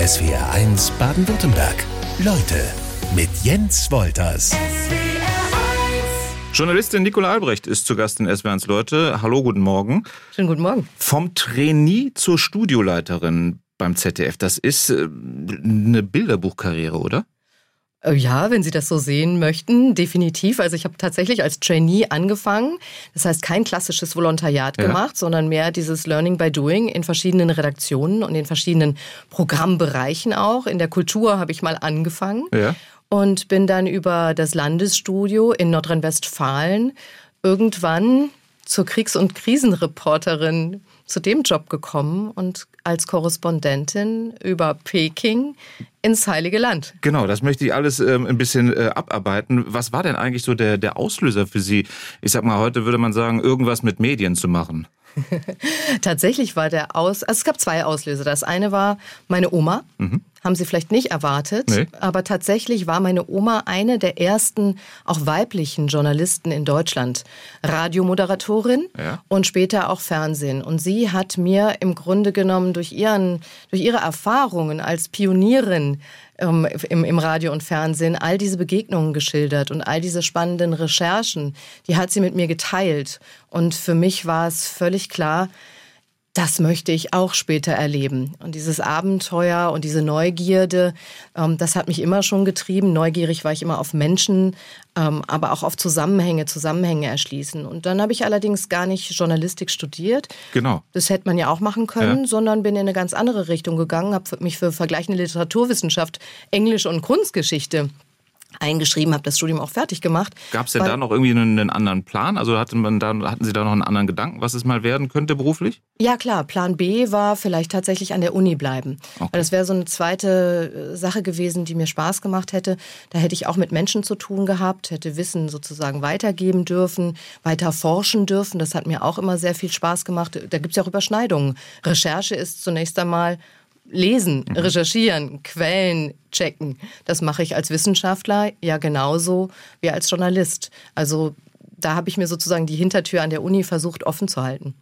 SWR1 Baden-Württemberg. Leute mit Jens Wolters. Journalistin Nicola Albrecht ist zu Gast in SWR1 Leute. Hallo, guten Morgen. Schönen guten Morgen. Vom Trainee zur Studioleiterin beim ZDF. Das ist äh, eine Bilderbuchkarriere, oder? Äh, ja, wenn Sie das so sehen möchten, definitiv. Also ich habe tatsächlich als Trainee angefangen. Das heißt, kein klassisches Volontariat ja. gemacht, sondern mehr dieses Learning by Doing in verschiedenen Redaktionen und in verschiedenen Programmbereichen auch. In der Kultur habe ich mal angefangen ja. und bin dann über das Landesstudio in Nordrhein-Westfalen irgendwann zur Kriegs- und Krisenreporterin zu dem Job gekommen und als Korrespondentin über Peking ins Heilige Land. Genau, das möchte ich alles ähm, ein bisschen äh, abarbeiten. Was war denn eigentlich so der, der Auslöser für Sie? Ich sag mal, heute würde man sagen, irgendwas mit Medien zu machen. Tatsächlich war der Aus, also es gab zwei Auslöser. Das eine war meine Oma. Mhm. Haben Sie vielleicht nicht erwartet, nee. aber tatsächlich war meine Oma eine der ersten auch weiblichen Journalisten in Deutschland. Radiomoderatorin ja. und später auch Fernsehen. Und sie hat mir im Grunde genommen durch, ihren, durch ihre Erfahrungen als Pionierin ähm, im, im Radio und Fernsehen all diese Begegnungen geschildert und all diese spannenden Recherchen, die hat sie mit mir geteilt. Und für mich war es völlig klar, das möchte ich auch später erleben. Und dieses Abenteuer und diese Neugierde, ähm, das hat mich immer schon getrieben. Neugierig war ich immer auf Menschen, ähm, aber auch auf Zusammenhänge, Zusammenhänge erschließen. Und dann habe ich allerdings gar nicht Journalistik studiert. Genau. Das hätte man ja auch machen können, ja. sondern bin in eine ganz andere Richtung gegangen, habe mich für vergleichende Literaturwissenschaft, Englisch und Kunstgeschichte eingeschrieben, habe das Studium auch fertig gemacht. Gab es denn da noch irgendwie einen, einen, anderen Plan? Also hatte man da, hatten Sie da noch einen anderen Gedanken, was es mal werden könnte beruflich? Ja klar, Plan B war vielleicht tatsächlich an der Uni bleiben. Okay. Weil das wäre so eine zweite äh, Sache gewesen, die mir Spaß gemacht hätte. Da hätte ich auch mit Menschen zu tun gehabt, hätte Wissen sozusagen weitergeben dürfen, weiter forschen dürfen. Das hat mir auch immer sehr viel Spaß gemacht. Da gibt es ja auch Überschneidungen. Recherche ist zunächst einmal lesen, mhm. recherchieren, Quellen checken. Das mache ich als Wissenschaftler ja genauso wie als Journalist. Also da habe ich mir sozusagen die Hintertür an der Uni versucht offen zu halten.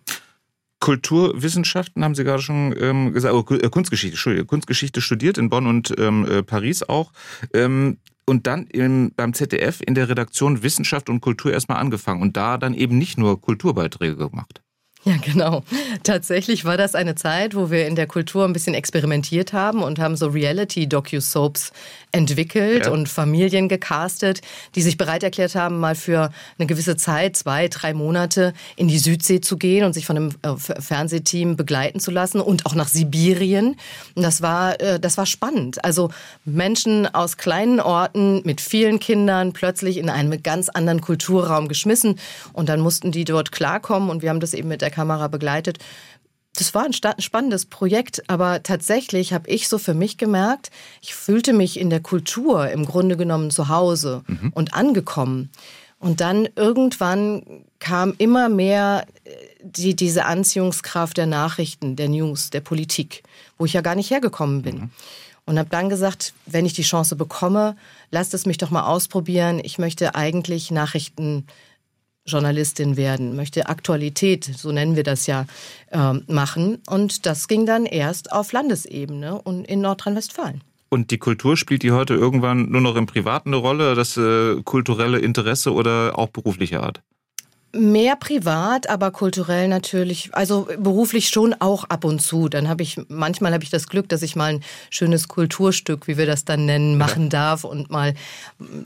Kulturwissenschaften haben Sie gerade schon ähm, gesagt, oh, Kunstgeschichte, Entschuldigung, Kunstgeschichte studiert in Bonn und ähm, äh, Paris auch. Ähm, und dann im, beim ZDF in der Redaktion Wissenschaft und Kultur erstmal angefangen und da dann eben nicht nur Kulturbeiträge gemacht. Ja, genau. Tatsächlich war das eine Zeit, wo wir in der Kultur ein bisschen experimentiert haben und haben so Reality-Docu-Soaps entwickelt ja. und Familien gecastet, die sich bereit erklärt haben, mal für eine gewisse Zeit, zwei, drei Monate, in die Südsee zu gehen und sich von einem äh, Fernsehteam begleiten zu lassen und auch nach Sibirien. Und das war, äh, das war spannend. Also Menschen aus kleinen Orten mit vielen Kindern plötzlich in einen ganz anderen Kulturraum geschmissen und dann mussten die dort klarkommen und wir haben das eben mit der Kamera begleitet. Das war ein spannendes Projekt, aber tatsächlich habe ich so für mich gemerkt, ich fühlte mich in der Kultur im Grunde genommen zu Hause mhm. und angekommen. Und dann irgendwann kam immer mehr äh, die, diese Anziehungskraft der Nachrichten, der News, der Politik, wo ich ja gar nicht hergekommen bin. Mhm. Und habe dann gesagt, wenn ich die Chance bekomme, lasst es mich doch mal ausprobieren. Ich möchte eigentlich Nachrichten Journalistin werden, möchte Aktualität, so nennen wir das ja, äh, machen. Und das ging dann erst auf Landesebene und in Nordrhein-Westfalen. Und die Kultur spielt die heute irgendwann nur noch im Privaten eine Rolle, das äh, kulturelle Interesse oder auch berufliche Art? Mehr privat, aber kulturell natürlich, also beruflich schon auch ab und zu. Dann habe ich, manchmal habe ich das Glück, dass ich mal ein schönes Kulturstück, wie wir das dann nennen, machen darf und mal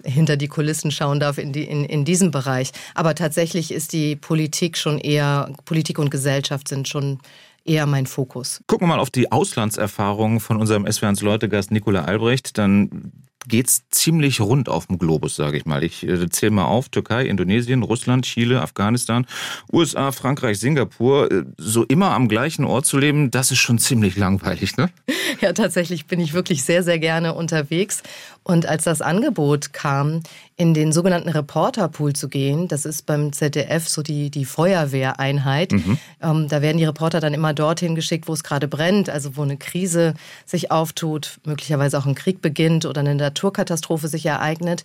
hinter die Kulissen schauen darf in, die, in, in diesem Bereich. Aber tatsächlich ist die Politik schon eher, Politik und Gesellschaft sind schon eher mein Fokus. Gucken wir mal auf die Auslandserfahrung von unserem SW1 Leutegast Nicola Albrecht. Dann geht's ziemlich rund auf dem Globus, sage ich mal. Ich äh, zähle mal auf: Türkei, Indonesien, Russland, Chile, Afghanistan, USA, Frankreich, Singapur. Äh, so immer am gleichen Ort zu leben, das ist schon ziemlich langweilig, ne? Ja, tatsächlich bin ich wirklich sehr, sehr gerne unterwegs. Und als das Angebot kam, in den sogenannten Reporterpool zu gehen, das ist beim ZDF so die, die Feuerwehreinheit, mhm. ähm, da werden die Reporter dann immer dorthin geschickt, wo es gerade brennt, also wo eine Krise sich auftut, möglicherweise auch ein Krieg beginnt oder eine Naturkatastrophe sich ereignet.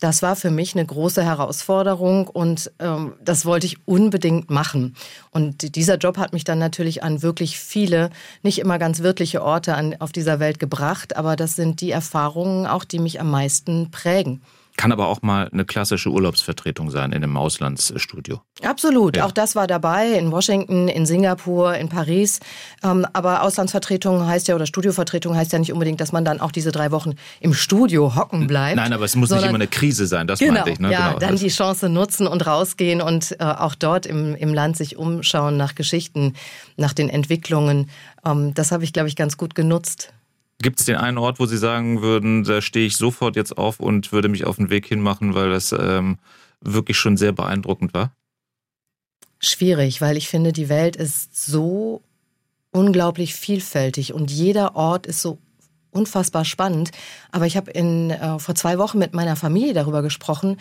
Das war für mich eine große Herausforderung und ähm, das wollte ich unbedingt machen. Und dieser Job hat mich dann natürlich an wirklich viele, nicht immer ganz wirkliche Orte an, auf dieser Welt gebracht, aber das sind die Erfahrungen auch, die mich am meisten prägen. Kann aber auch mal eine klassische Urlaubsvertretung sein in einem Auslandsstudio. Absolut. Ja. Auch das war dabei in Washington, in Singapur, in Paris. Ähm, aber Auslandsvertretung heißt ja, oder Studiovertretung heißt ja nicht unbedingt, dass man dann auch diese drei Wochen im Studio hocken bleibt. Nein, aber es muss nicht immer eine Krise sein, das genau, meinte ich. Ne? Ja, genau. dann die Chance nutzen und rausgehen und äh, auch dort im, im Land sich umschauen nach Geschichten, nach den Entwicklungen. Ähm, das habe ich, glaube ich, ganz gut genutzt. Gibt es den einen Ort, wo Sie sagen würden, da stehe ich sofort jetzt auf und würde mich auf den Weg hinmachen, weil das ähm, wirklich schon sehr beeindruckend war? Schwierig, weil ich finde, die Welt ist so unglaublich vielfältig und jeder Ort ist so unfassbar spannend. Aber ich habe äh, vor zwei Wochen mit meiner Familie darüber gesprochen,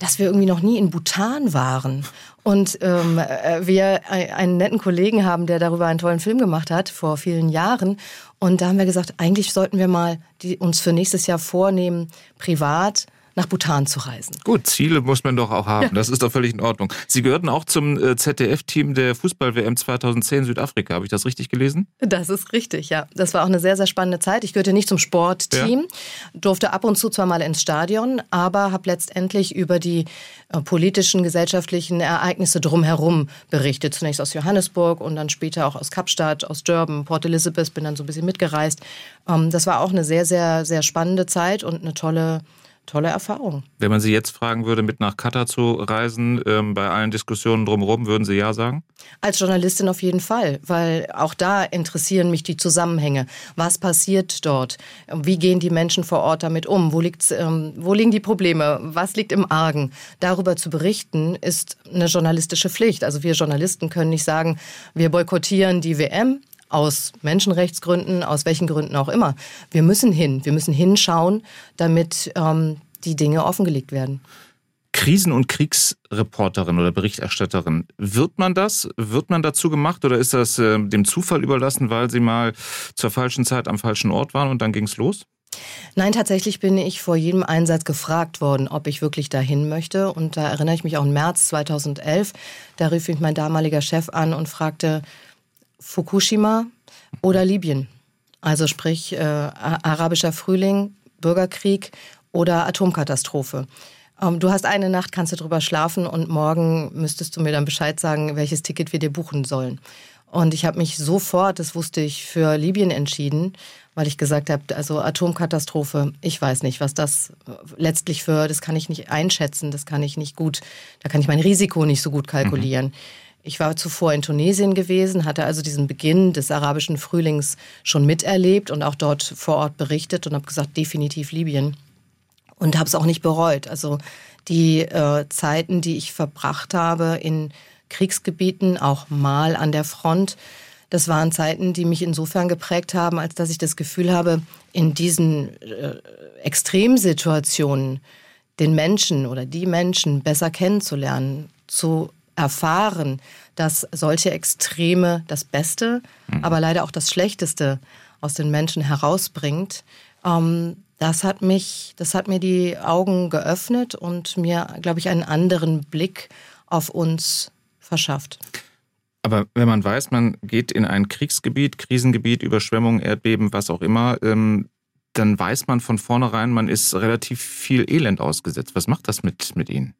dass wir irgendwie noch nie in Bhutan waren. Und ähm, äh, wir einen netten Kollegen haben, der darüber einen tollen Film gemacht hat vor vielen Jahren. Und da haben wir gesagt, eigentlich sollten wir mal die, uns für nächstes Jahr vornehmen, privat nach Bhutan zu reisen. Gut, Ziele muss man doch auch haben. Ja. Das ist doch völlig in Ordnung. Sie gehörten auch zum äh, ZDF-Team der Fußball-WM 2010 Südafrika. Habe ich das richtig gelesen? Das ist richtig, ja. Das war auch eine sehr, sehr spannende Zeit. Ich gehörte nicht zum Sportteam, ja. durfte ab und zu zwar mal ins Stadion, aber habe letztendlich über die äh, politischen, gesellschaftlichen Ereignisse drumherum berichtet. Zunächst aus Johannesburg und dann später auch aus Kapstadt, aus Durban, Port Elizabeth, bin dann so ein bisschen mitgereist. Ähm, das war auch eine sehr, sehr, sehr spannende Zeit und eine tolle tolle Erfahrung. Wenn man Sie jetzt fragen würde, mit nach Katar zu reisen, ähm, bei allen Diskussionen drumherum, würden Sie ja sagen? Als Journalistin auf jeden Fall, weil auch da interessieren mich die Zusammenhänge. Was passiert dort? Wie gehen die Menschen vor Ort damit um? Wo, liegt's, ähm, wo liegen die Probleme? Was liegt im Argen? Darüber zu berichten ist eine journalistische Pflicht. Also wir Journalisten können nicht sagen, wir boykottieren die WM, aus Menschenrechtsgründen, aus welchen Gründen auch immer. Wir müssen hin, wir müssen hinschauen, damit ähm, die Dinge offengelegt werden. Krisen- und Kriegsreporterin oder Berichterstatterin, wird man das? Wird man dazu gemacht oder ist das äh, dem Zufall überlassen, weil Sie mal zur falschen Zeit am falschen Ort waren und dann ging es los? Nein, tatsächlich bin ich vor jedem Einsatz gefragt worden, ob ich wirklich dahin möchte. Und da erinnere ich mich auch im März 2011. Da rief mich mein damaliger Chef an und fragte, Fukushima oder Libyen. Also sprich äh, arabischer Frühling, Bürgerkrieg oder Atomkatastrophe. Ähm, du hast eine Nacht, kannst du drüber schlafen und morgen müsstest du mir dann Bescheid sagen, welches Ticket wir dir buchen sollen. Und ich habe mich sofort, das wusste ich, für Libyen entschieden, weil ich gesagt habe, also Atomkatastrophe, ich weiß nicht, was das letztlich für, das kann ich nicht einschätzen, das kann ich nicht gut, da kann ich mein Risiko nicht so gut kalkulieren. Mhm. Ich war zuvor in Tunesien gewesen, hatte also diesen Beginn des arabischen Frühlings schon miterlebt und auch dort vor Ort berichtet und habe gesagt, definitiv Libyen. Und habe es auch nicht bereut. Also die äh, Zeiten, die ich verbracht habe in Kriegsgebieten, auch mal an der Front, das waren Zeiten, die mich insofern geprägt haben, als dass ich das Gefühl habe, in diesen äh, Extremsituationen den Menschen oder die Menschen besser kennenzulernen, zu erfahren, dass solche Extreme das Beste, mhm. aber leider auch das Schlechteste aus den Menschen herausbringt. Ähm, das hat mich, das hat mir die Augen geöffnet und mir, glaube ich, einen anderen Blick auf uns verschafft. Aber wenn man weiß, man geht in ein Kriegsgebiet, Krisengebiet, Überschwemmung, Erdbeben, was auch immer, ähm, dann weiß man von vornherein, man ist relativ viel Elend ausgesetzt. Was macht das mit, mit Ihnen?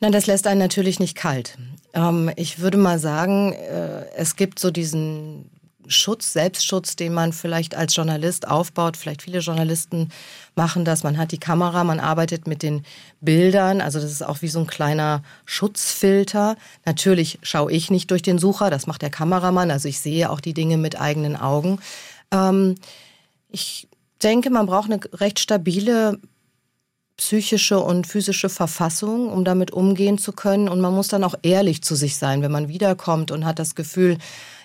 Nein, das lässt einen natürlich nicht kalt. Ähm, ich würde mal sagen, äh, es gibt so diesen Schutz, Selbstschutz, den man vielleicht als Journalist aufbaut. Vielleicht viele Journalisten machen das. Man hat die Kamera, man arbeitet mit den Bildern. Also das ist auch wie so ein kleiner Schutzfilter. Natürlich schaue ich nicht durch den Sucher, das macht der Kameramann. Also ich sehe auch die Dinge mit eigenen Augen. Ähm, ich denke, man braucht eine recht stabile psychische und physische Verfassung, um damit umgehen zu können. Und man muss dann auch ehrlich zu sich sein, wenn man wiederkommt und hat das Gefühl,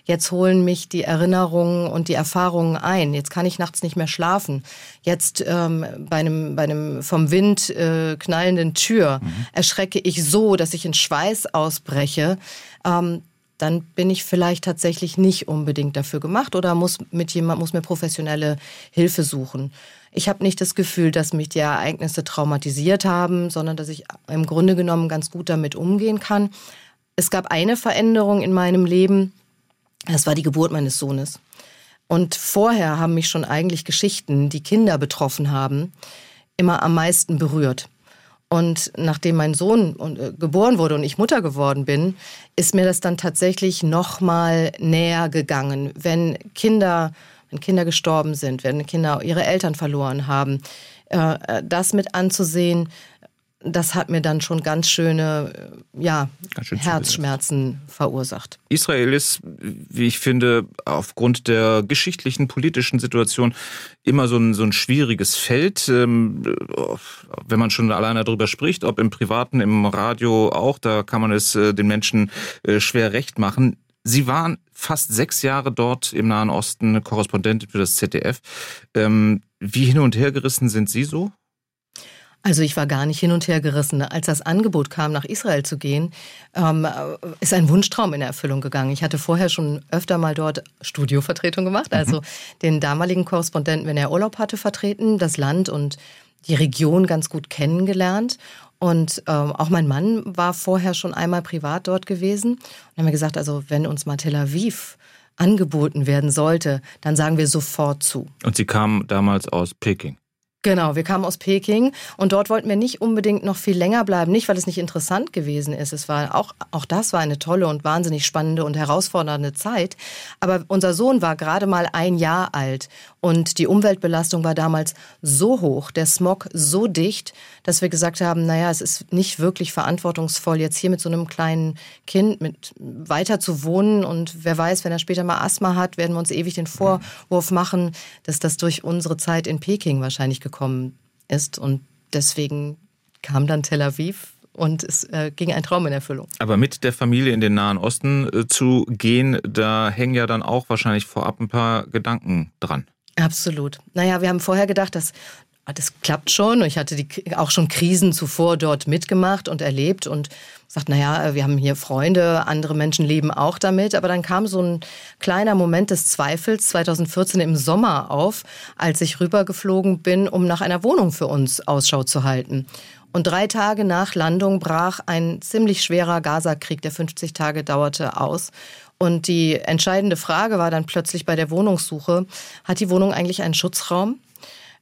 jetzt holen mich die Erinnerungen und die Erfahrungen ein. Jetzt kann ich nachts nicht mehr schlafen. Jetzt ähm, bei, einem, bei einem vom Wind äh, knallenden Tür mhm. erschrecke ich so, dass ich in Schweiß ausbreche. Ähm, dann bin ich vielleicht tatsächlich nicht unbedingt dafür gemacht oder muss mit jemand muss mir professionelle Hilfe suchen. Ich habe nicht das Gefühl, dass mich die Ereignisse traumatisiert haben, sondern dass ich im Grunde genommen ganz gut damit umgehen kann. Es gab eine Veränderung in meinem Leben, das war die Geburt meines Sohnes. Und vorher haben mich schon eigentlich Geschichten, die Kinder betroffen haben, immer am meisten berührt. Und nachdem mein Sohn äh, geboren wurde und ich Mutter geworden bin, ist mir das dann tatsächlich noch mal näher gegangen, wenn Kinder wenn Kinder gestorben sind, wenn Kinder ihre Eltern verloren haben, äh, äh, das mit anzusehen, das hat mir dann schon ganz schöne ja, ganz schön Herzschmerzen verursacht. Israel ist, wie ich finde, aufgrund der geschichtlichen, politischen Situation immer so ein, so ein schwieriges Feld. Ähm, wenn man schon alleine darüber spricht, ob im Privaten, im Radio auch, da kann man es den Menschen schwer recht machen. Sie waren fast sechs Jahre dort im Nahen Osten Korrespondentin für das ZDF. Ähm, wie hin und her gerissen sind Sie so? Also ich war gar nicht hin und her gerissen. Als das Angebot kam, nach Israel zu gehen, ähm, ist ein Wunschtraum in Erfüllung gegangen. Ich hatte vorher schon öfter mal dort Studiovertretung gemacht, also mhm. den damaligen Korrespondenten, wenn er Urlaub hatte, vertreten, das Land und die Region ganz gut kennengelernt. Und ähm, auch mein Mann war vorher schon einmal privat dort gewesen. Und haben wir gesagt, also wenn uns mal Tel Aviv angeboten werden sollte, dann sagen wir sofort zu. Und Sie kamen damals aus Peking? Genau, wir kamen aus Peking und dort wollten wir nicht unbedingt noch viel länger bleiben, nicht weil es nicht interessant gewesen ist. Es war auch auch das war eine tolle und wahnsinnig spannende und herausfordernde Zeit, aber unser Sohn war gerade mal ein Jahr alt und die Umweltbelastung war damals so hoch, der Smog so dicht, dass wir gesagt haben, naja, es ist nicht wirklich verantwortungsvoll jetzt hier mit so einem kleinen Kind mit weiter zu wohnen. Und wer weiß, wenn er später mal Asthma hat, werden wir uns ewig den Vorwurf machen, dass das durch unsere Zeit in Peking wahrscheinlich gekommen ist. Und deswegen kam dann Tel Aviv und es äh, ging ein Traum in Erfüllung. Aber mit der Familie in den Nahen Osten äh, zu gehen, da hängen ja dann auch wahrscheinlich vorab ein paar Gedanken dran. Absolut. Naja, wir haben vorher gedacht, dass das klappt schon. Ich hatte die, auch schon Krisen zuvor dort mitgemacht und erlebt und sagt, naja, wir haben hier Freunde, andere Menschen leben auch damit. Aber dann kam so ein kleiner Moment des Zweifels 2014 im Sommer auf, als ich rübergeflogen bin, um nach einer Wohnung für uns Ausschau zu halten. Und drei Tage nach Landung brach ein ziemlich schwerer Gaza-Krieg, der 50 Tage dauerte, aus. Und die entscheidende Frage war dann plötzlich bei der Wohnungssuche, hat die Wohnung eigentlich einen Schutzraum?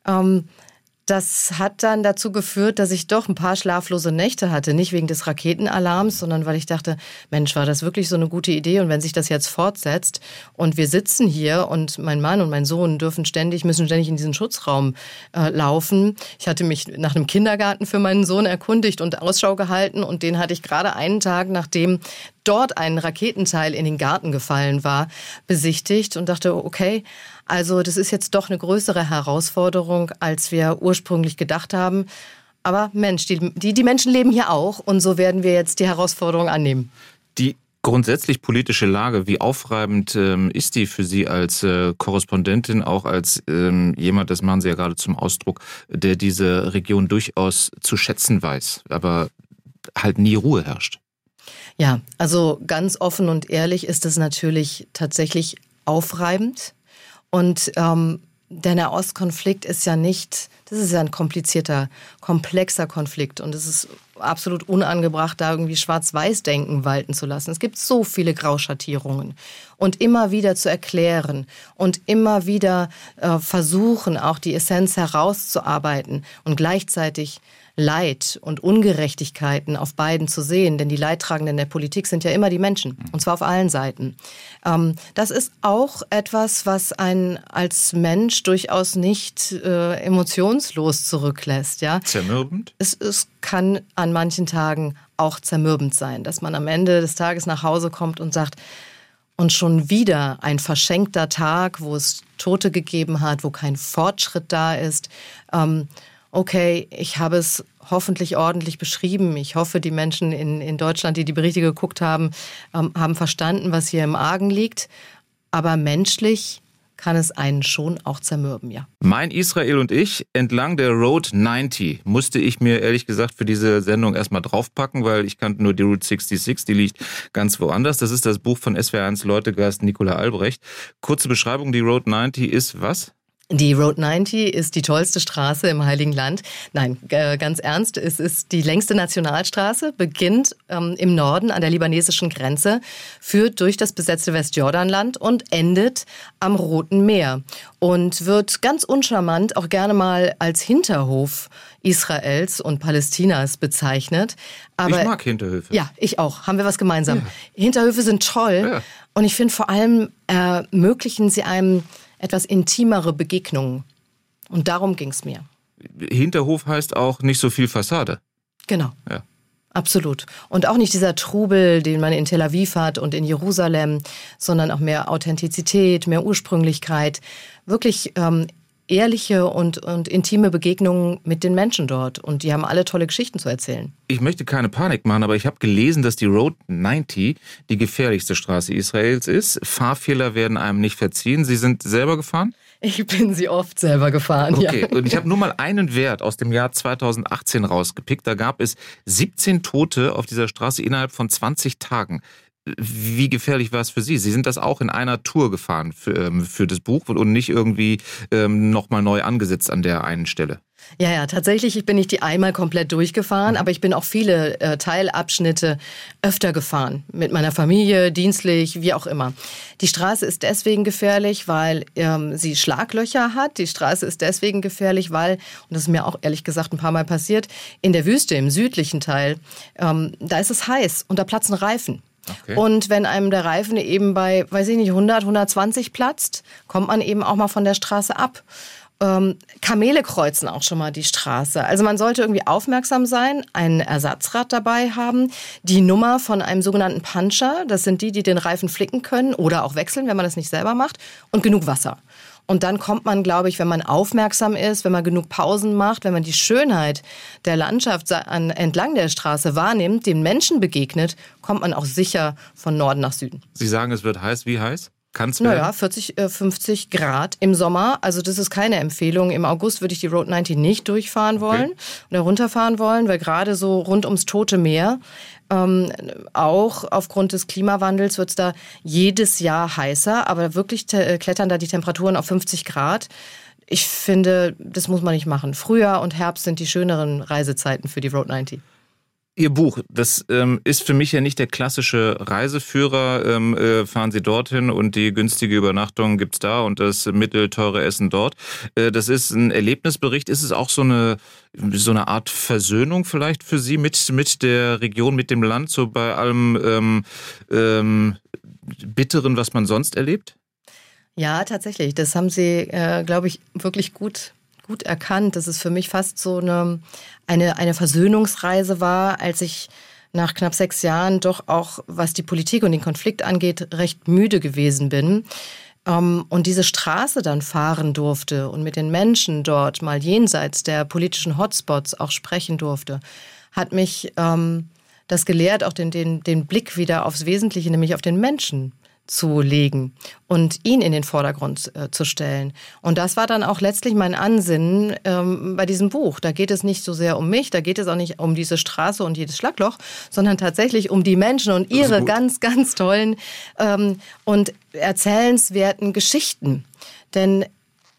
Ähm, das hat dann dazu geführt, dass ich doch ein paar schlaflose Nächte hatte. Nicht wegen des Raketenalarms, sondern weil ich dachte, Mensch, war das wirklich so eine gute Idee? Und wenn sich das jetzt fortsetzt und wir sitzen hier und mein Mann und mein Sohn dürfen ständig, müssen ständig in diesen Schutzraum äh, laufen. Ich hatte mich nach einem Kindergarten für meinen Sohn erkundigt und Ausschau gehalten und den hatte ich gerade einen Tag, nachdem dort ein Raketenteil in den Garten gefallen war, besichtigt und dachte, okay, also das ist jetzt doch eine größere Herausforderung, als wir ursprünglich gedacht haben. Aber Mensch, die, die, die Menschen leben hier auch und so werden wir jetzt die Herausforderung annehmen. Die grundsätzlich politische Lage, wie aufreibend ähm, ist die für Sie als äh, Korrespondentin, auch als ähm, jemand, das machen Sie ja gerade zum Ausdruck, der diese Region durchaus zu schätzen weiß, aber halt nie Ruhe herrscht? Ja, also ganz offen und ehrlich ist es natürlich tatsächlich aufreibend. Und ähm, der Nahostkonflikt ist ja nicht, das ist ja ein komplizierter, komplexer Konflikt und es ist absolut unangebracht, da irgendwie Schwarz-Weiß-Denken walten zu lassen. Es gibt so viele Grauschattierungen und immer wieder zu erklären und immer wieder äh, versuchen, auch die Essenz herauszuarbeiten und gleichzeitig Leid und Ungerechtigkeiten auf beiden zu sehen, denn die Leidtragenden der Politik sind ja immer die Menschen, und zwar auf allen Seiten. Ähm, das ist auch etwas, was einen als Mensch durchaus nicht äh, emotionslos zurücklässt. Ja? Zermürbend? Es, es kann an manchen Tagen auch zermürbend sein, dass man am Ende des Tages nach Hause kommt und sagt, und schon wieder ein verschenkter Tag, wo es Tote gegeben hat, wo kein Fortschritt da ist. Ähm, okay, ich habe es hoffentlich ordentlich beschrieben. Ich hoffe, die Menschen in, in Deutschland, die die Berichte geguckt haben, ähm, haben verstanden, was hier im Argen liegt. Aber menschlich kann es einen schon auch zermürben, ja. Mein Israel und ich, entlang der Road 90, musste ich mir ehrlich gesagt für diese Sendung erstmal draufpacken, weil ich kannte nur die Route 66, die liegt ganz woanders. Das ist das Buch von SWR1 Leutegast Nicola Albrecht. Kurze Beschreibung, die Road 90 ist was? Die Road 90 ist die tollste Straße im Heiligen Land. Nein, äh, ganz ernst, es ist die längste Nationalstraße, beginnt ähm, im Norden an der libanesischen Grenze, führt durch das besetzte Westjordanland und endet am Roten Meer und wird ganz uncharmant auch gerne mal als Hinterhof Israels und Palästinas bezeichnet. Aber, ich mag Hinterhöfe. Ja, ich auch. Haben wir was gemeinsam. Ja. Hinterhöfe sind toll ja. und ich finde vor allem ermöglichen sie einem etwas intimere Begegnungen. Und darum ging es mir. Hinterhof heißt auch nicht so viel Fassade. Genau. Ja. Absolut. Und auch nicht dieser Trubel, den man in Tel Aviv hat und in Jerusalem, sondern auch mehr Authentizität, mehr Ursprünglichkeit. Wirklich ähm, ehrliche und, und intime Begegnungen mit den Menschen dort. Und die haben alle tolle Geschichten zu erzählen. Ich möchte keine Panik machen, aber ich habe gelesen, dass die Road 90 die gefährlichste Straße Israels ist. Fahrfehler werden einem nicht verziehen. Sie sind selber gefahren? Ich bin sie oft selber gefahren, okay. ja. und ich habe nur mal einen Wert aus dem Jahr 2018 rausgepickt. Da gab es 17 Tote auf dieser Straße innerhalb von 20 Tagen. Wie gefährlich war es für Sie? Sie sind das auch in einer Tour gefahren für, ähm, für das Buch und nicht irgendwie ähm, nochmal neu angesetzt an der einen Stelle. Ja, ja, tatsächlich bin ich die einmal komplett durchgefahren, mhm. aber ich bin auch viele äh, Teilabschnitte öfter gefahren. Mit meiner Familie, dienstlich, wie auch immer. Die Straße ist deswegen gefährlich, weil ähm, sie Schlaglöcher hat. Die Straße ist deswegen gefährlich, weil, und das ist mir auch ehrlich gesagt ein paar Mal passiert, in der Wüste, im südlichen Teil, ähm, da ist es heiß und da platzen Reifen. Okay. Und wenn einem der Reifen eben bei, weiß ich nicht, 100, 120 platzt, kommt man eben auch mal von der Straße ab. Ähm, Kamele kreuzen auch schon mal die Straße. Also man sollte irgendwie aufmerksam sein, ein Ersatzrad dabei haben, die Nummer von einem sogenannten Puncher, das sind die, die den Reifen flicken können oder auch wechseln, wenn man das nicht selber macht, und genug Wasser. Und dann kommt man, glaube ich, wenn man aufmerksam ist, wenn man genug Pausen macht, wenn man die Schönheit der Landschaft entlang der Straße wahrnimmt, den Menschen begegnet, kommt man auch sicher von Norden nach Süden. Sie sagen, es wird heiß. Wie heiß? Kann's naja, 40, 50 äh, Grad im Sommer. Also das ist keine Empfehlung. Im August würde ich die Road 90 nicht durchfahren wollen okay. oder runterfahren wollen, weil gerade so rund ums Tote Meer, ähm, auch aufgrund des Klimawandels wird es da jedes Jahr heißer, aber wirklich äh, klettern da die Temperaturen auf 50 Grad. Ich finde, das muss man nicht machen. Frühjahr und Herbst sind die schöneren Reisezeiten für die Road 90. Ihr Buch, das ähm, ist für mich ja nicht der klassische Reiseführer. Ähm, äh, fahren Sie dorthin und die günstige Übernachtung gibt's da und das mittelteure Essen dort. Äh, das ist ein Erlebnisbericht. Ist es auch so eine so eine Art Versöhnung vielleicht für Sie mit mit der Region, mit dem Land, so bei allem ähm, ähm, Bitteren, was man sonst erlebt? Ja, tatsächlich. Das haben Sie, äh, glaube ich, wirklich gut gut erkannt, dass es für mich fast so eine, eine, eine Versöhnungsreise war, als ich nach knapp sechs Jahren doch auch, was die Politik und den Konflikt angeht, recht müde gewesen bin. Ähm, und diese Straße dann fahren durfte und mit den Menschen dort mal jenseits der politischen Hotspots auch sprechen durfte, hat mich ähm, das gelehrt, auch den, den, den Blick wieder aufs Wesentliche, nämlich auf den Menschen zu legen und ihn in den Vordergrund äh, zu stellen. Und das war dann auch letztlich mein Ansinnen ähm, bei diesem Buch. Da geht es nicht so sehr um mich, da geht es auch nicht um diese Straße und jedes Schlagloch, sondern tatsächlich um die Menschen und ihre ganz, ganz tollen ähm, und erzählenswerten Geschichten. Denn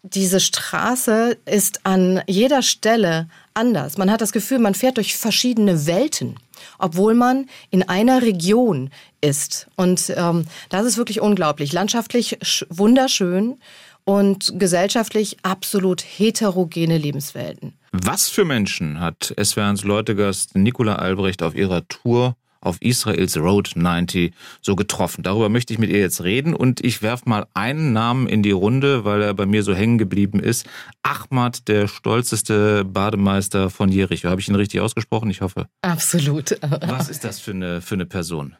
diese Straße ist an jeder Stelle anders. Man hat das Gefühl, man fährt durch verschiedene Welten obwohl man in einer Region ist. Und ähm, das ist wirklich unglaublich. Landschaftlich wunderschön und gesellschaftlich absolut heterogene Lebenswelten. Was für Menschen hat SWRs Leutegast Nicola Albrecht auf ihrer Tour auf Israels Road 90 so getroffen. Darüber möchte ich mit ihr jetzt reden und ich werfe mal einen Namen in die Runde, weil er bei mir so hängen geblieben ist. Ahmad, der stolzeste Bademeister von Jericho. Habe ich ihn richtig ausgesprochen? Ich hoffe. Absolut. Was ist das für eine, für eine Person?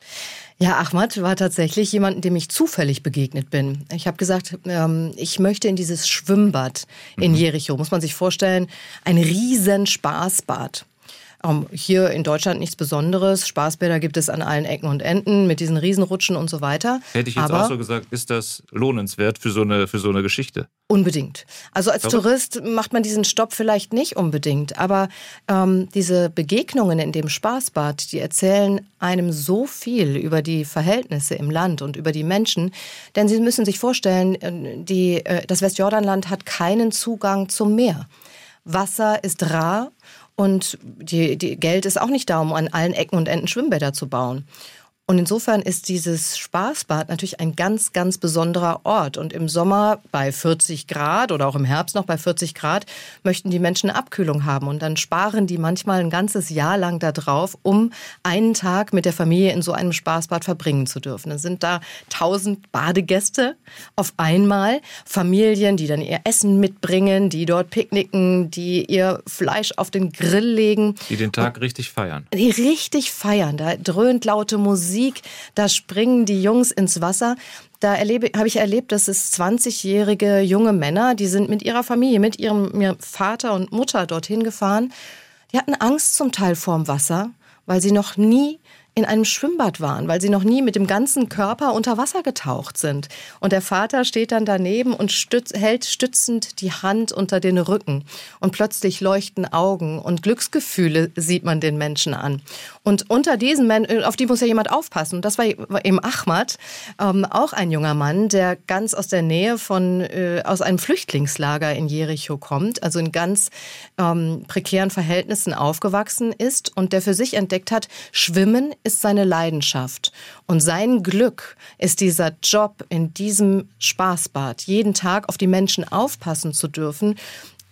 Ja, Ahmad war tatsächlich jemand, dem ich zufällig begegnet bin. Ich habe gesagt, ähm, ich möchte in dieses Schwimmbad in mhm. Jericho. Muss man sich vorstellen, ein riesen Spaßbad. Ähm, hier in Deutschland nichts Besonderes. Spaßbäder gibt es an allen Ecken und Enden mit diesen Riesenrutschen und so weiter. Hätte ich jetzt Aber auch so gesagt, ist das lohnenswert für so eine, für so eine Geschichte? Unbedingt. Also als Warum? Tourist macht man diesen Stopp vielleicht nicht unbedingt, aber ähm, diese Begegnungen in dem Spaßbad, die erzählen einem so viel über die Verhältnisse im Land und über die Menschen. Denn Sie müssen sich vorstellen, äh, die, äh, das Westjordanland hat keinen Zugang zum Meer. Wasser ist rar und die, die Geld ist auch nicht da, um an allen Ecken und Enden Schwimmbäder zu bauen. Und insofern ist dieses Spaßbad natürlich ein ganz, ganz besonderer Ort. Und im Sommer bei 40 Grad oder auch im Herbst noch bei 40 Grad möchten die Menschen Abkühlung haben. Und dann sparen die manchmal ein ganzes Jahr lang da drauf, um einen Tag mit der Familie in so einem Spaßbad verbringen zu dürfen. Dann sind da tausend Badegäste auf einmal, Familien, die dann ihr Essen mitbringen, die dort picknicken, die ihr Fleisch auf den Grill legen. Die den Tag richtig feiern. Die richtig feiern. Da dröhnt laute Musik, da springen die Jungs ins Wasser. Da habe ich erlebt, dass es 20-jährige junge Männer, die sind mit ihrer Familie, mit ihrem ihrem Vater und Mutter dorthin gefahren. Die hatten Angst zum Teil vorm Wasser, weil sie noch nie in einem Schwimmbad waren, weil sie noch nie mit dem ganzen Körper unter Wasser getaucht sind. Und der Vater steht dann daneben und stütz, hält stützend die Hand unter den Rücken. Und plötzlich leuchten Augen und Glücksgefühle sieht man den Menschen an. Und unter diesen Menschen, auf die muss ja jemand aufpassen. Und das war eben Ahmad, ähm, auch ein junger Mann, der ganz aus der Nähe von, äh, aus einem Flüchtlingslager in Jericho kommt, also in ganz ähm, prekären Verhältnissen aufgewachsen ist und der für sich entdeckt hat, Schwimmen ist seine Leidenschaft. Und sein Glück ist dieser Job in diesem Spaßbad, jeden Tag auf die Menschen aufpassen zu dürfen,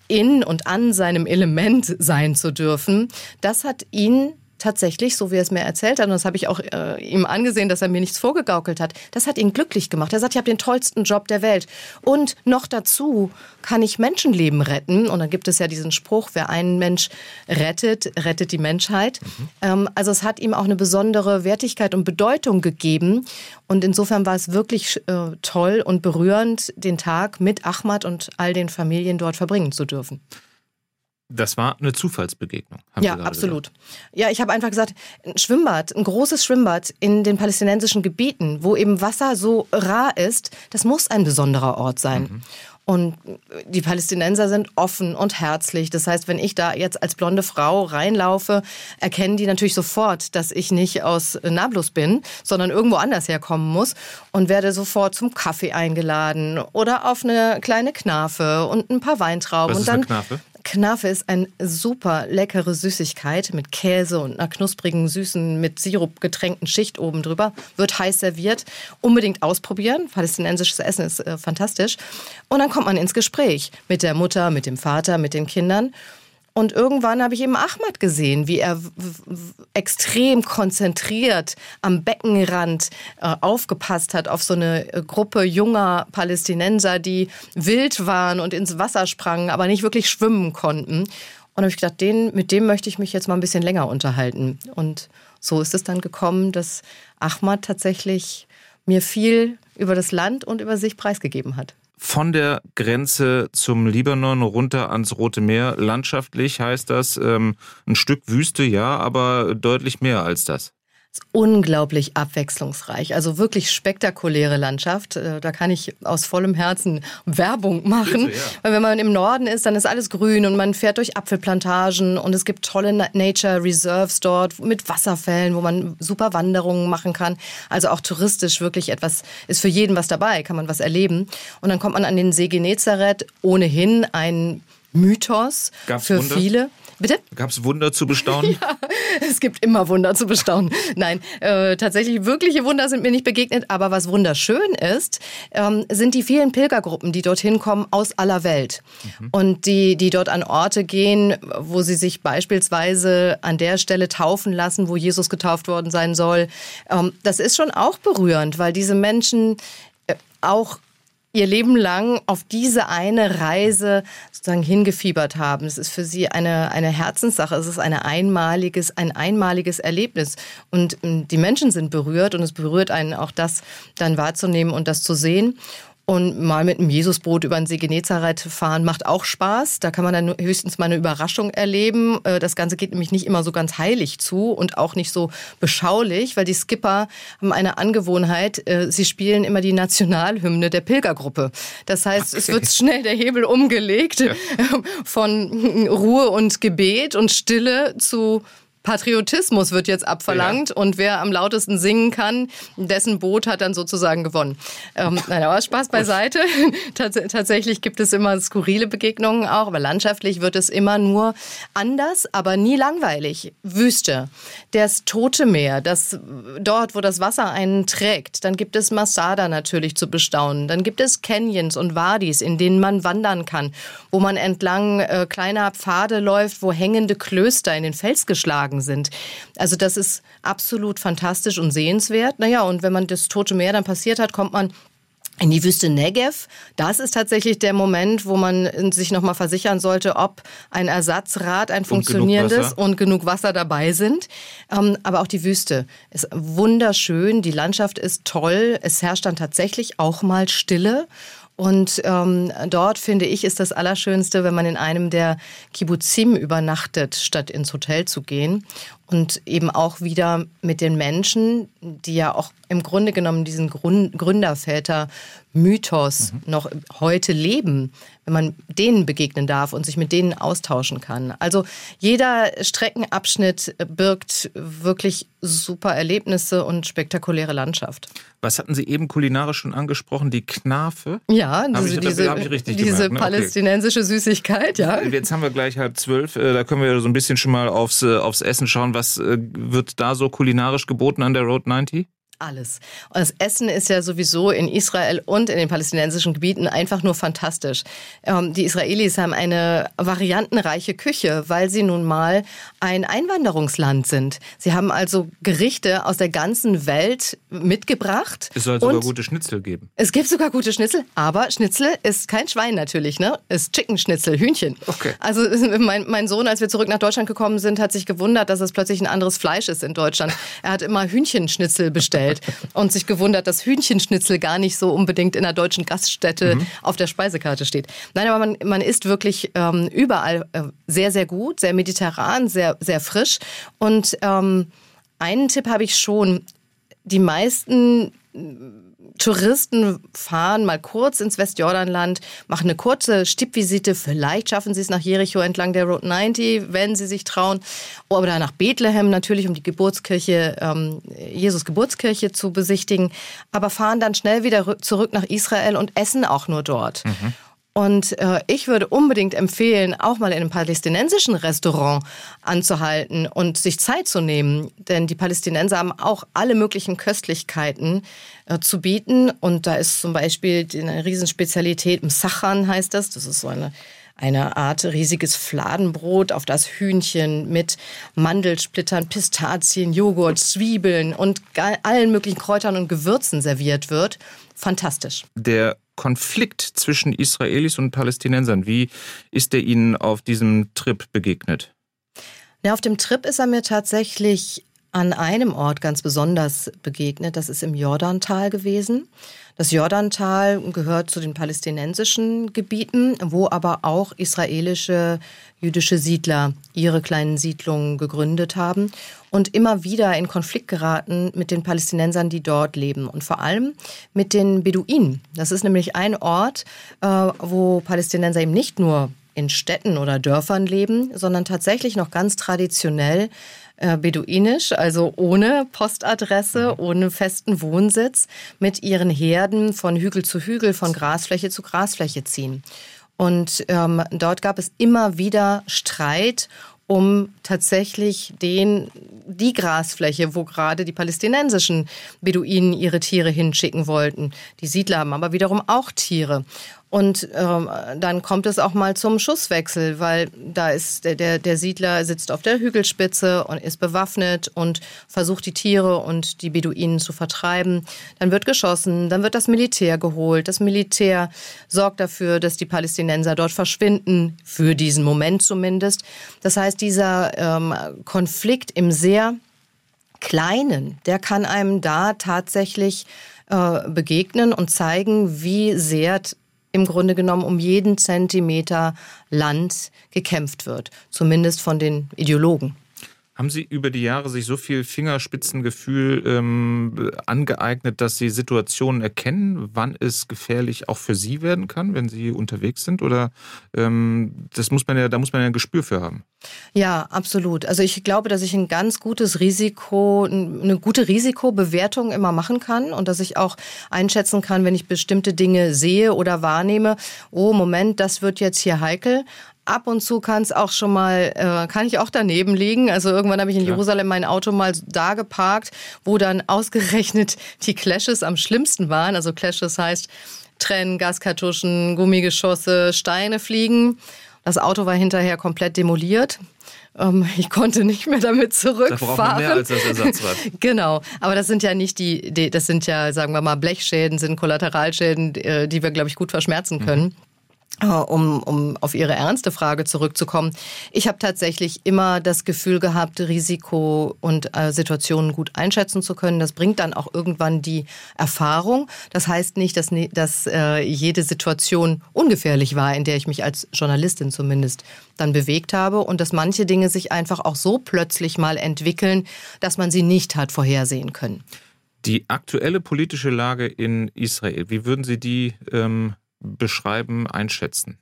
in und an seinem Element sein zu dürfen. Das hat ihn tatsächlich, so wie er es mir erzählt hat, und das habe ich auch äh, ihm angesehen, dass er mir nichts vorgegaukelt hat, das hat ihn glücklich gemacht. Er sagt, ich habe den tollsten Job der Welt. Und noch dazu kann ich Menschenleben retten. Und dann gibt es ja diesen Spruch, wer einen Mensch rettet, rettet die Menschheit. Ähm, also es hat ihm auch eine besondere Wertigkeit und Bedeutung gegeben. Und insofern war es wirklich äh, toll und berührend, den Tag mit Ahmad und all den Familien dort verbringen zu dürfen. Das war eine Zufallsbegegnung. Ja, absolut. Ja, ich habe einfach gesagt, ein Schwimmbad, ein großes Schwimmbad in den palästinensischen Gebieten, wo eben Wasser so rar ist, das muss ein besonderer Ort sein. Und die Palästinenser sind offen und herzlich. Das heißt, wenn ich da jetzt als blonde Frau reinlaufe, erkennen die natürlich sofort, dass ich nicht aus Nablus bin, sondern irgendwo anders herkommen muss und werde sofort zum Kaffee eingeladen oder auf eine kleine Knafe und ein paar Weintrauben. Was und ist dann eine Knafe? Knafe ist eine super leckere Süßigkeit mit Käse und einer knusprigen, süßen, mit Sirup getränkten Schicht oben drüber. Wird heiß serviert. Unbedingt ausprobieren. Palästinensisches Essen ist äh, fantastisch. Und dann kommt man ins Gespräch mit der Mutter, mit dem Vater, mit den Kindern. Und irgendwann habe ich eben Ahmad gesehen, wie er extrem konzentriert am Beckenrand äh, aufgepasst hat auf so eine äh, Gruppe junger Palästinenser, die wild waren und ins Wasser sprangen, aber nicht wirklich schwimmen konnten. Und habe ich gedacht, den, mit dem möchte ich mich jetzt mal ein bisschen länger unterhalten. Und so ist es dann gekommen, dass Ahmad tatsächlich mir viel über das Land und über sich preisgegeben hat. Von der Grenze zum Libanon runter ans Rote Meer. Landschaftlich heißt das ähm, ein Stück Wüste, ja, aber deutlich mehr als das. Ist unglaublich abwechslungsreich. Also wirklich spektakuläre Landschaft. Äh, Da kann ich aus vollem Herzen Werbung machen. Bitte, ja. Weil wenn man im Norden ist, dann ist alles grün und man fährt durch Apfelplantagen und es gibt tolle Na- Nature Reserves dort mit Wasserfällen, wo man super Wanderungen machen kann. Also auch touristisch wirklich etwas, ist für jeden was dabei, kann man was erleben. Und dann kommt man an den See Genezareth, ohnehin ein Mythos Gab's für Wunder? viele. Bitte? Gab es Wunder zu bestaunen? Es gibt immer Wunder zu bestaunen. Nein, äh, tatsächlich wirkliche Wunder sind mir nicht begegnet. Aber was wunderschön ist, ähm, sind die vielen Pilgergruppen, die dorthin kommen aus aller Welt. Und die, die dort an Orte gehen, wo sie sich beispielsweise an der Stelle taufen lassen, wo Jesus getauft worden sein soll. Ähm, das ist schon auch berührend, weil diese Menschen äh, auch ihr Leben lang auf diese eine Reise sozusagen hingefiebert haben. Es ist für sie eine, eine Herzenssache. Es ist eine einmaliges, ein einmaliges Erlebnis. Und ähm, die Menschen sind berührt und es berührt einen auch das dann wahrzunehmen und das zu sehen. Und mal mit einem Jesusboot über den See Genezareth fahren macht auch Spaß. Da kann man dann höchstens mal eine Überraschung erleben. Äh, das Ganze geht nämlich nicht immer so ganz heilig zu und auch nicht so beschaulich, weil die Skipper haben eine Angewohnheit. Äh, sie spielen immer die Nationalhymne der Pilgergruppe. Das heißt, okay. es wird schnell der Hebel umgelegt ja. von Ruhe und Gebet und Stille zu Patriotismus wird jetzt abverlangt ja. und wer am lautesten singen kann, dessen Boot hat dann sozusagen gewonnen. Ähm, nein, aber Spaß beiseite. Tats tatsächlich gibt es immer skurrile Begegnungen auch, aber landschaftlich wird es immer nur anders, aber nie langweilig. Wüste, das Tote Meer, das dort, wo das Wasser einen trägt. Dann gibt es Masada natürlich zu bestaunen. Dann gibt es Canyons und Wadis, in denen man wandern kann, wo man entlang äh, kleiner Pfade läuft, wo hängende Klöster in den Fels geschlagen Bergen sind. Also das ist absolut fantastisch und sehenswert. Naja, und wenn man das Tote Meer dann passiert hat, kommt man in die Wüste Negev. Das ist tatsächlich der Moment, wo man sich nochmal versichern sollte, ob ein Ersatzrad, ein funktionierendes und genug Wasser dabei sind. Ähm, aber auch die Wüste ist wunderschön, die Landschaft ist toll. Es herrscht dann tatsächlich auch mal Stille. Und ähm, dort finde ich, ist das Allerschönste, wenn man in einem der Kibbutzim übernachtet, statt ins Hotel zu gehen. Und eben auch wieder mit den Menschen, die ja auch im Grunde genommen diesen Gründerväter Mythos mhm. noch heute leben, wenn man denen begegnen darf und sich mit denen austauschen kann. Also jeder Streckenabschnitt birgt wirklich super Erlebnisse und spektakuläre Landschaft. Was hatten Sie eben kulinarisch schon angesprochen? Die Knafe? Ja, diese, ich, diese, diese gemerkt, ne? palästinensische okay. Süßigkeit, ja. Jetzt haben wir gleich halb zwölf. Äh, da können wir so ein bisschen schon mal aufs, äh, aufs Essen schauen. Was äh, wird da so kulinarisch geboten an der Road 90? Alles. Und das Essen ist ja sowieso in Israel und in den palästinensischen Gebieten einfach nur fantastisch. Ähm, die Israelis haben eine variantenreiche Küche, weil sie nun mal ein Einwanderungsland sind. Sie haben also Gerichte aus der ganzen Welt mitgebracht. Es soll sogar gute Schnitzel geben. Es gibt sogar gute Schnitzel, aber Schnitzel ist kein Schwein natürlich, ne? Ist Chicken Schnitzel, Hühnchen. Okay. Also mein, mein Sohn, als wir zurück nach Deutschland gekommen sind, hat sich gewundert, dass es plötzlich ein anderes Fleisch ist in Deutschland. Er hat immer Hühnchenschnitzel bestellt vorgestellt und sich gewundert, dass Hühnchenschnitzel gar nicht so unbedingt in einer deutschen Gaststätte mhm. auf der Speisekarte steht. Nein, aber man, man isst wirklich ähm, überall äh, sehr, sehr gut, sehr mediterran, sehr, sehr frisch. Und ähm, einen Tipp habe ich schon. Die meisten Touristen fahren mal kurz ins Westjordanland, machen eine kurze Stippvisite. Vielleicht schaffen sie es nach Jericho entlang der Road 90, wenn sie sich trauen. Oder nach Bethlehem natürlich, um die Geburtskirche, ähm, Jesus Geburtskirche zu besichtigen. Aber fahren dann schnell wieder zurück nach Israel und essen auch nur dort. Mhm. Und äh, ich würde unbedingt empfehlen, auch mal in einem palästinensischen Restaurant anzuhalten und sich Zeit zu nehmen. Denn die Palästinenser haben auch alle möglichen Köstlichkeiten äh, zu bieten. Und da ist zum Beispiel eine Riesenspezialität, Msachan heißt das. Das ist so eine eine Art riesiges Fladenbrot, auf das Hühnchen mit Mandelsplittern, Pistazien, Joghurt, Zwiebeln und allen möglichen Kräutern und Gewürzen serviert wird. Fantastisch. Der Konflikt zwischen Israelis und Palästinensern, wie ist der Ihnen auf diesem Trip begegnet? Ja, auf dem Trip ist er mir tatsächlich an einem Ort ganz besonders begegnet. Das ist im Jordantal gewesen. Das Jordantal gehört zu den palästinensischen Gebieten, wo aber auch israelische jüdische Siedler ihre kleinen Siedlungen gegründet haben und immer wieder in Konflikt geraten mit den Palästinensern, die dort leben und vor allem mit den Beduinen. Das ist nämlich ein Ort, äh, wo Palästinenser eben nicht nur in Städten oder Dörfern leben, sondern tatsächlich noch ganz traditionell äh, beduinisch, also ohne Postadresse, mhm. ohne festen Wohnsitz, mit ihren Herden von Hügel zu Hügel, von Grasfläche zu Grasfläche ziehen. Und ähm, dort gab es immer wieder Streit um tatsächlich den, die Grasfläche, wo gerade die palästinensischen Beduinen ihre Tiere hinschicken wollten. Die Siedler haben aber wiederum auch Tiere. Und ähm, dann kommt es auch mal zum Schusswechsel, weil da ist der, der, der Siedler sitzt auf der Hügelspitze und ist bewaffnet und versucht die Tiere und die Beduinen zu vertreiben. Dann wird geschossen, dann wird das Militär geholt. Das Militär sorgt dafür, dass die Palästinenser dort verschwinden, für diesen Moment zumindest. Das heißt, dieser ähm, Konflikt im sehr Kleinen, der kann einem da tatsächlich äh, begegnen und zeigen, wie sehr im Grunde genommen um jeden Zentimeter Land gekämpft wird, zumindest von den Ideologen. Haben Sie über die Jahre sich so viel Fingerspitzengefühl ähm, angeeignet, dass Sie Situationen erkennen, wann es gefährlich auch für Sie werden kann, wenn Sie unterwegs sind? Oder ähm, das muss man ja, da muss man ja ein Gespür für haben. Ja, absolut. Also ich glaube, dass ich ein ganz gutes Risiko, eine gute Risikobewertung immer machen kann und dass ich auch einschätzen kann, wenn ich bestimmte Dinge sehe oder wahrnehme, oh Moment, das wird jetzt hier heikel ab und zu kann es auch schon mal, äh, kann ich auch daneben liegen. Also irgendwann habe ich in Klar. Jerusalem mein Auto mal da geparkt, wo dann ausgerechnet die Clashes am schlimmsten waren. Also Clashes heißt Trennen, Gaskartuschen, Gummigeschosse, Steine fliegen. Das Auto war hinterher komplett demoliert. Ähm, ich konnte nicht mehr damit zurückfahren. Da braucht man mehr als das Ersatzrad. genau, aber das sind ja nicht die, das sind ja, sagen wir mal, Blechschäden, sind Kollateralschäden, äh, die wir, glaube ich, gut verschmerzen können. Mhm. Äh, um, um auf Ihre ernste Frage zurückzukommen. Ich habe tatsächlich immer das Gefühl gehabt, Risiko und äh, Situationen gut einschätzen zu können. Das bringt dann auch irgendwann die Erfahrung. Das heißt nicht, dass, dass äh, jede Situation ungefährlich war, in der ich mich als Journalistin zumindest dann bewegt habe und dass manche Dinge sich einfach auch so plötzlich mal entwickeln, dass man sie nicht hat vorhersehen können. Die aktuelle politische Lage in Israel, wie würden Sie die ähm, beschreiben, einschätzen?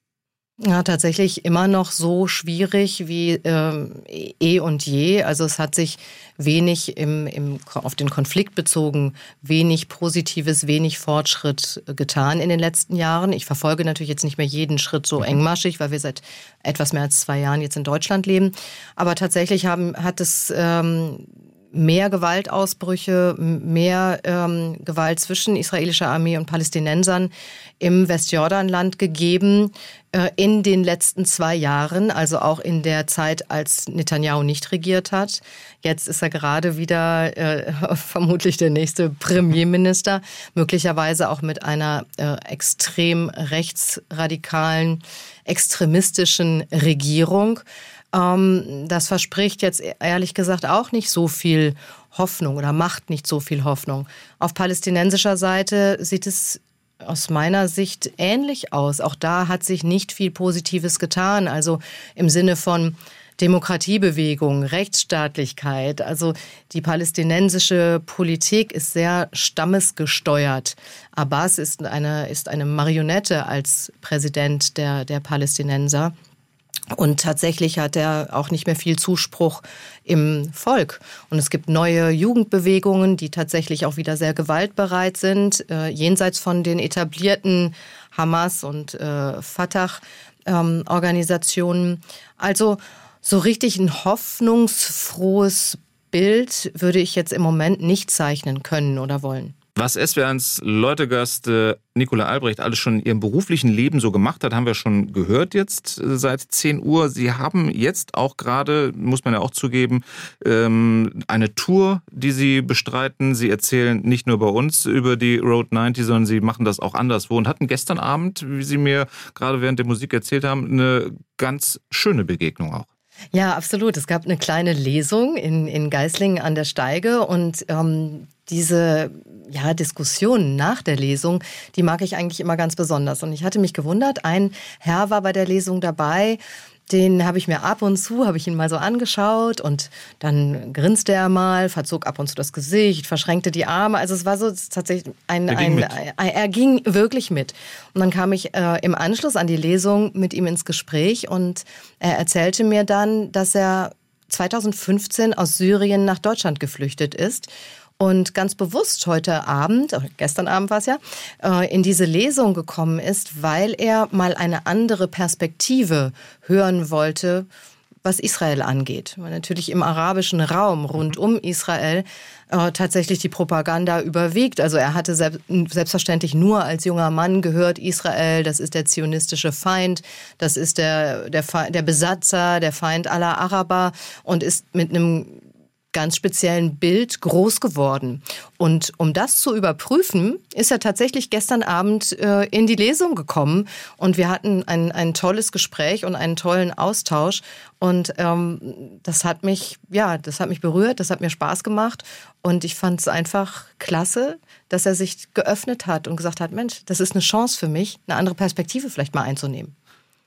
Ja, tatsächlich immer noch so schwierig wie ähm, eh und je. Also es hat sich wenig im, im, auf den Konflikt bezogen, wenig Positives, wenig Fortschritt getan in den letzten Jahren. Ich verfolge natürlich jetzt nicht mehr jeden Schritt so mhm. engmaschig, weil wir seit etwas mehr als zwei Jahren jetzt in Deutschland leben. Aber tatsächlich haben, hat es ähm, mehr Gewaltausbrüche, mehr ähm, Gewalt zwischen israelischer Armee und Palästinensern im Westjordanland gegeben äh, in den letzten zwei Jahren, also auch in der Zeit, als Netanyahu nicht regiert hat. Jetzt ist er gerade wieder äh, vermutlich der nächste Premierminister, möglicherweise auch mit einer äh, extrem rechtsradikalen, extremistischen Regierung. Ähm, das verspricht jetzt ehrlich gesagt auch nicht so viel Hoffnung oder macht nicht so viel Hoffnung. Auf palästinensischer Seite sieht es aus meiner Sicht ähnlich aus. Auch da hat sich nicht viel Positives getan. Also im Sinne von Demokratiebewegung, Rechtsstaatlichkeit. Also die palästinensische Politik ist sehr stammesgesteuert. Abbas ist eine, ist eine Marionette als Präsident der, der Palästinenser. Und tatsächlich hat er auch nicht mehr viel Zuspruch im Volk. Und es gibt neue Jugendbewegungen, die tatsächlich auch wieder sehr gewaltbereit sind, äh, jenseits von den etablierten Hamas und äh, Fatah-Organisationen. Ähm, also so richtig ein hoffnungsfrohes Bild würde ich jetzt im Moment nicht zeichnen können oder wollen. Was SWRs Leutegast äh, Nicola Albrecht alles schon in ihrem beruflichen Leben so gemacht hat, haben wir schon gehört jetzt äh, seit 10 Uhr. Sie haben jetzt auch gerade, muss man ja auch zugeben, ähm, eine Tour, die Sie bestreiten. Sie erzählen nicht nur bei uns über die Road 90, sondern Sie machen das auch anderswo und hatten gestern Abend, wie Sie mir gerade während der Musik erzählt haben, eine ganz schöne Begegnung auch. Ja, absolut. Es gab eine kleine Lesung in, in Geislingen an der Steige und ähm, diese ja, Diskussionen nach der Lesung, die mag ich eigentlich immer ganz besonders. Und ich hatte mich gewundert, ein Herr war bei der Lesung dabei, den habe ich mir ab und zu, habe ich ihn mal so angeschaut und dann grinste er mal, verzog ab und zu das Gesicht, verschränkte die Arme. Also es war so tatsächlich ein, er ging, ein, ein, er ging wirklich mit. Und dann kam ich äh, im Anschluss an die Lesung mit ihm ins Gespräch und er erzählte mir dann, dass er 2015 aus Syrien nach Deutschland geflüchtet ist und ganz bewusst heute Abend, gestern Abend war es ja, äh, in diese Lesung gekommen ist, weil er mal eine andere Perspektive hören wollte, was Israel angeht. Weil natürlich im arabischen Raum rund um Israel äh, tatsächlich die Propaganda überwiegt. Also er hatte selbst, selbstverständlich nur als junger Mann gehört, Israel, das ist der zionistische Feind, das ist der, der, der Besatzer, der Feind aller Araber und ist mit einem ganz speziellen Bild groß geworden. Und um das zu überprüfen, ist er tatsächlich gestern Abend äh, in die Lesung gekommen und wir hatten ein, ein tolles Gespräch und einen tollen Austausch. Und ähm, das hat mich, ja, das hat mich berührt, das hat mir Spaß gemacht und ich fand es einfach klasse, dass er sich geöffnet hat und gesagt hat, Mensch, das ist eine Chance für mich, eine andere Perspektive vielleicht mal einzunehmen.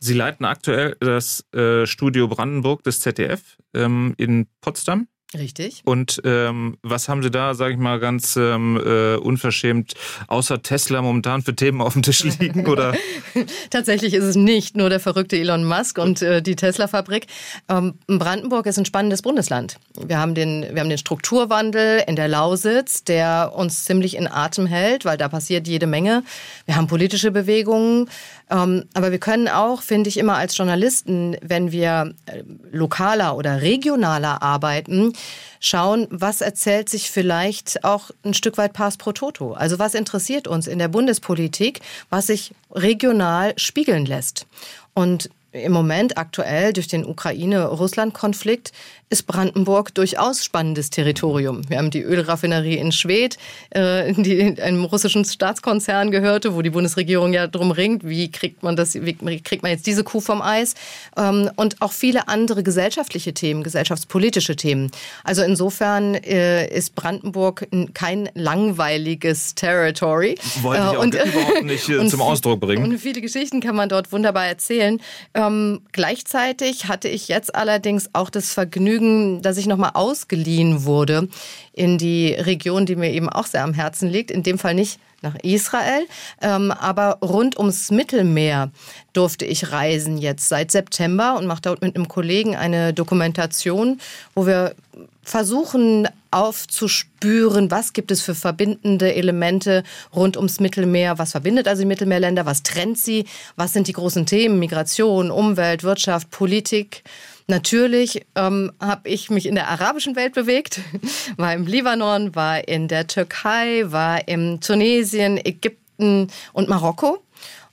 Sie leiten aktuell das äh, Studio Brandenburg des ZDF ähm, in Potsdam. Richtig. Und ähm, was haben Sie da, sage ich mal, ganz ähm, äh, unverschämt außer Tesla momentan für Themen auf dem Tisch liegen? Oder? Tatsächlich ist es nicht nur der verrückte Elon Musk und äh, die Tesla-Fabrik. Ähm, Brandenburg ist ein spannendes Bundesland. Wir haben, den, wir haben den Strukturwandel in der Lausitz, der uns ziemlich in Atem hält, weil da passiert jede Menge. Wir haben politische Bewegungen. Ähm, aber wir können auch, finde ich, immer als Journalisten, wenn wir äh, lokaler oder regionaler arbeiten, schauen, was erzählt sich vielleicht auch ein Stück weit Pass pro Toto. Also was interessiert uns in der Bundespolitik, was sich regional spiegeln lässt. Und im Moment aktuell durch den Ukraine-Russland-Konflikt ist Brandenburg durchaus spannendes Territorium. Wir haben die Ölraffinerie in Schwedt, äh, die einem russischen Staatskonzern gehörte, wo die Bundesregierung ja drum ringt, wie kriegt man das, wie kriegt man jetzt diese Kuh vom Eis? Ähm, und auch viele andere gesellschaftliche Themen, gesellschaftspolitische Themen. Also insofern äh, ist Brandenburg kein langweiliges Territory. Wollte ich auch und, überhaupt nicht äh, zum Ausdruck bringen. Und viele Geschichten kann man dort wunderbar erzählen. Ähm, gleichzeitig hatte ich jetzt allerdings auch das Vergnügen, Vergnügen, dass ich nochmal ausgeliehen wurde in die Region, die mir eben auch sehr am Herzen liegt. In dem Fall nicht nach Israel, ähm, aber rund ums Mittelmeer durfte ich reisen jetzt seit September und mache dort mit einem Kollegen eine Dokumentation, wo wir versuchen aufzuspüren, was gibt es für verbindende Elemente rund ums Mittelmeer, was verbindet also die Mittelmeerländer, was trennt sie, was sind die großen Themen, Migration, Umwelt, Wirtschaft, Politik. Natürlich ähm, habe ich mich in der arabischen Welt bewegt, war im Libanon, war in der Türkei, war in Tunesien, Ägypten und Marokko.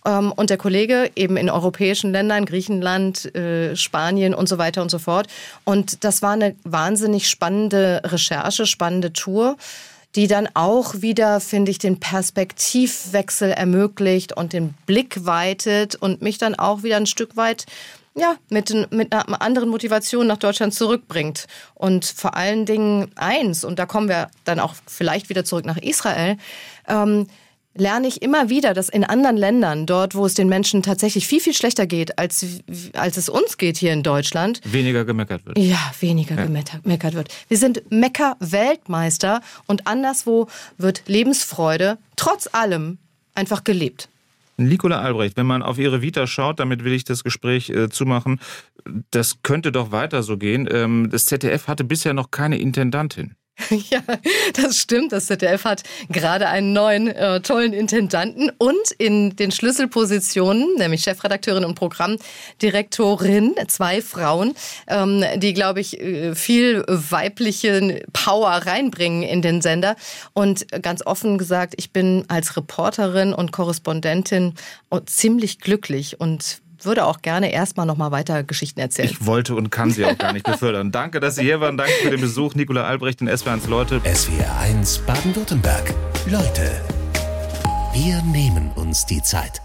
Ähm, und der Kollege eben in europäischen Ländern, Griechenland, äh, Spanien und so weiter und so fort. Und das war eine wahnsinnig spannende Recherche, spannende Tour die dann auch wieder, finde ich, den Perspektivwechsel ermöglicht und den Blick weitet und mich dann auch wieder ein Stück weit ja, mit, mit einer anderen Motivation nach Deutschland zurückbringt. Und vor allen Dingen eins, und da kommen wir dann auch vielleicht wieder zurück nach Israel, ähm, lerne ich immer wieder, dass in anderen Ländern, dort, wo es den Menschen tatsächlich viel, viel schlechter geht, als, als es uns geht hier in Deutschland. Weniger gemeckert wird. Ja, weniger ja. gemeckert wird. Wir sind Mecker-Weltmeister und anderswo wird Lebensfreude trotz allem einfach gelebt. Nicola Albrecht, wenn man auf Ihre Vita schaut, damit will ich das Gespräch äh, zumachen, das könnte doch weiter so gehen. Ähm, das ZDF hatte bisher noch keine Intendantin. Ja, das stimmt. Das ZDF hat gerade einen neuen äh, tollen Intendanten und in den Schlüsselpositionen, nämlich Chefredakteurin und Programmdirektorin, zwei Frauen, ähm, die, glaube ich, äh, viel weibliche Power reinbringen in den Sender. Und ganz offen gesagt, ich bin als Reporterin und Korrespondentin ziemlich glücklich und würde auch gerne erstmal noch mal weiter Geschichten erzählen. Ich wollte und kann sie auch gar nicht befördern. Danke, dass Sie hier waren. Danke für den Besuch. Nikola Albrecht und SW1 Leute. SWR1 Baden-Württemberg. Leute, wir nehmen uns die Zeit.